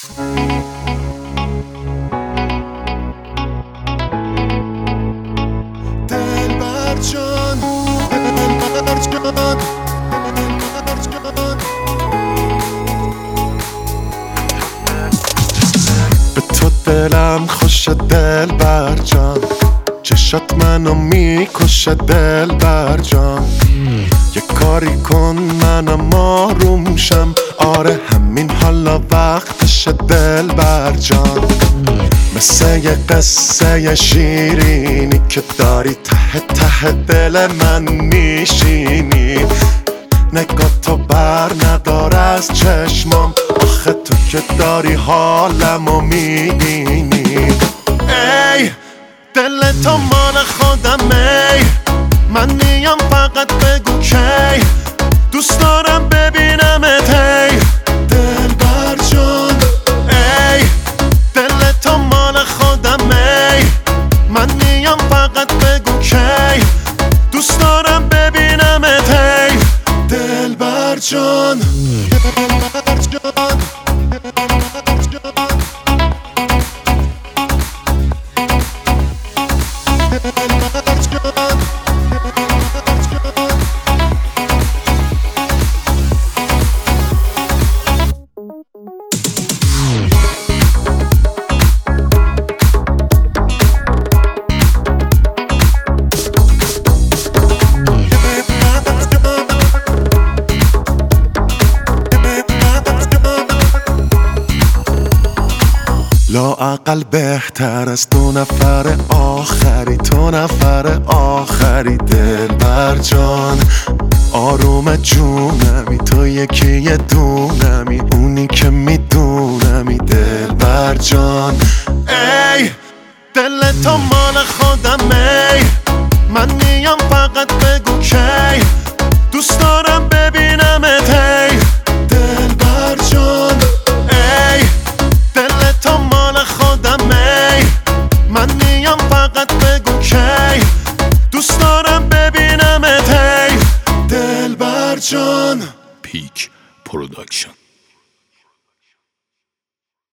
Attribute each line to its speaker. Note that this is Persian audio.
Speaker 1: به تو دلم خوش دل بر جان چشات منو می‌کشه دل بر جان یه کاری کن منم آروم شم. آره همین حالا وقتش دل بر جان. مثل یه قصه شیرینی که داری ته ته دل من میشینی. نگاه تو بر ندار از چشمام. آخه تو که داری حالمو می‌بینی. ای دل تو مال خودم ای من میام فقط بگو کی. میام فقط بگو کی. دوست دارم ببینم ای. دل بر جان. دل بر لااقل بهتر از دو نفر آخری تو نفر آخری دل بر جان. آروم جونمی تو یکی یه دونمی اونی که میدونمی دل بر جان. ای دل تو مال خودم ای. من میام فقط بگو کی. دوست دارم ببینم ای. ببینم ای